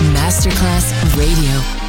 Masterclass Radio.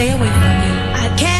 stay away from you. I can't.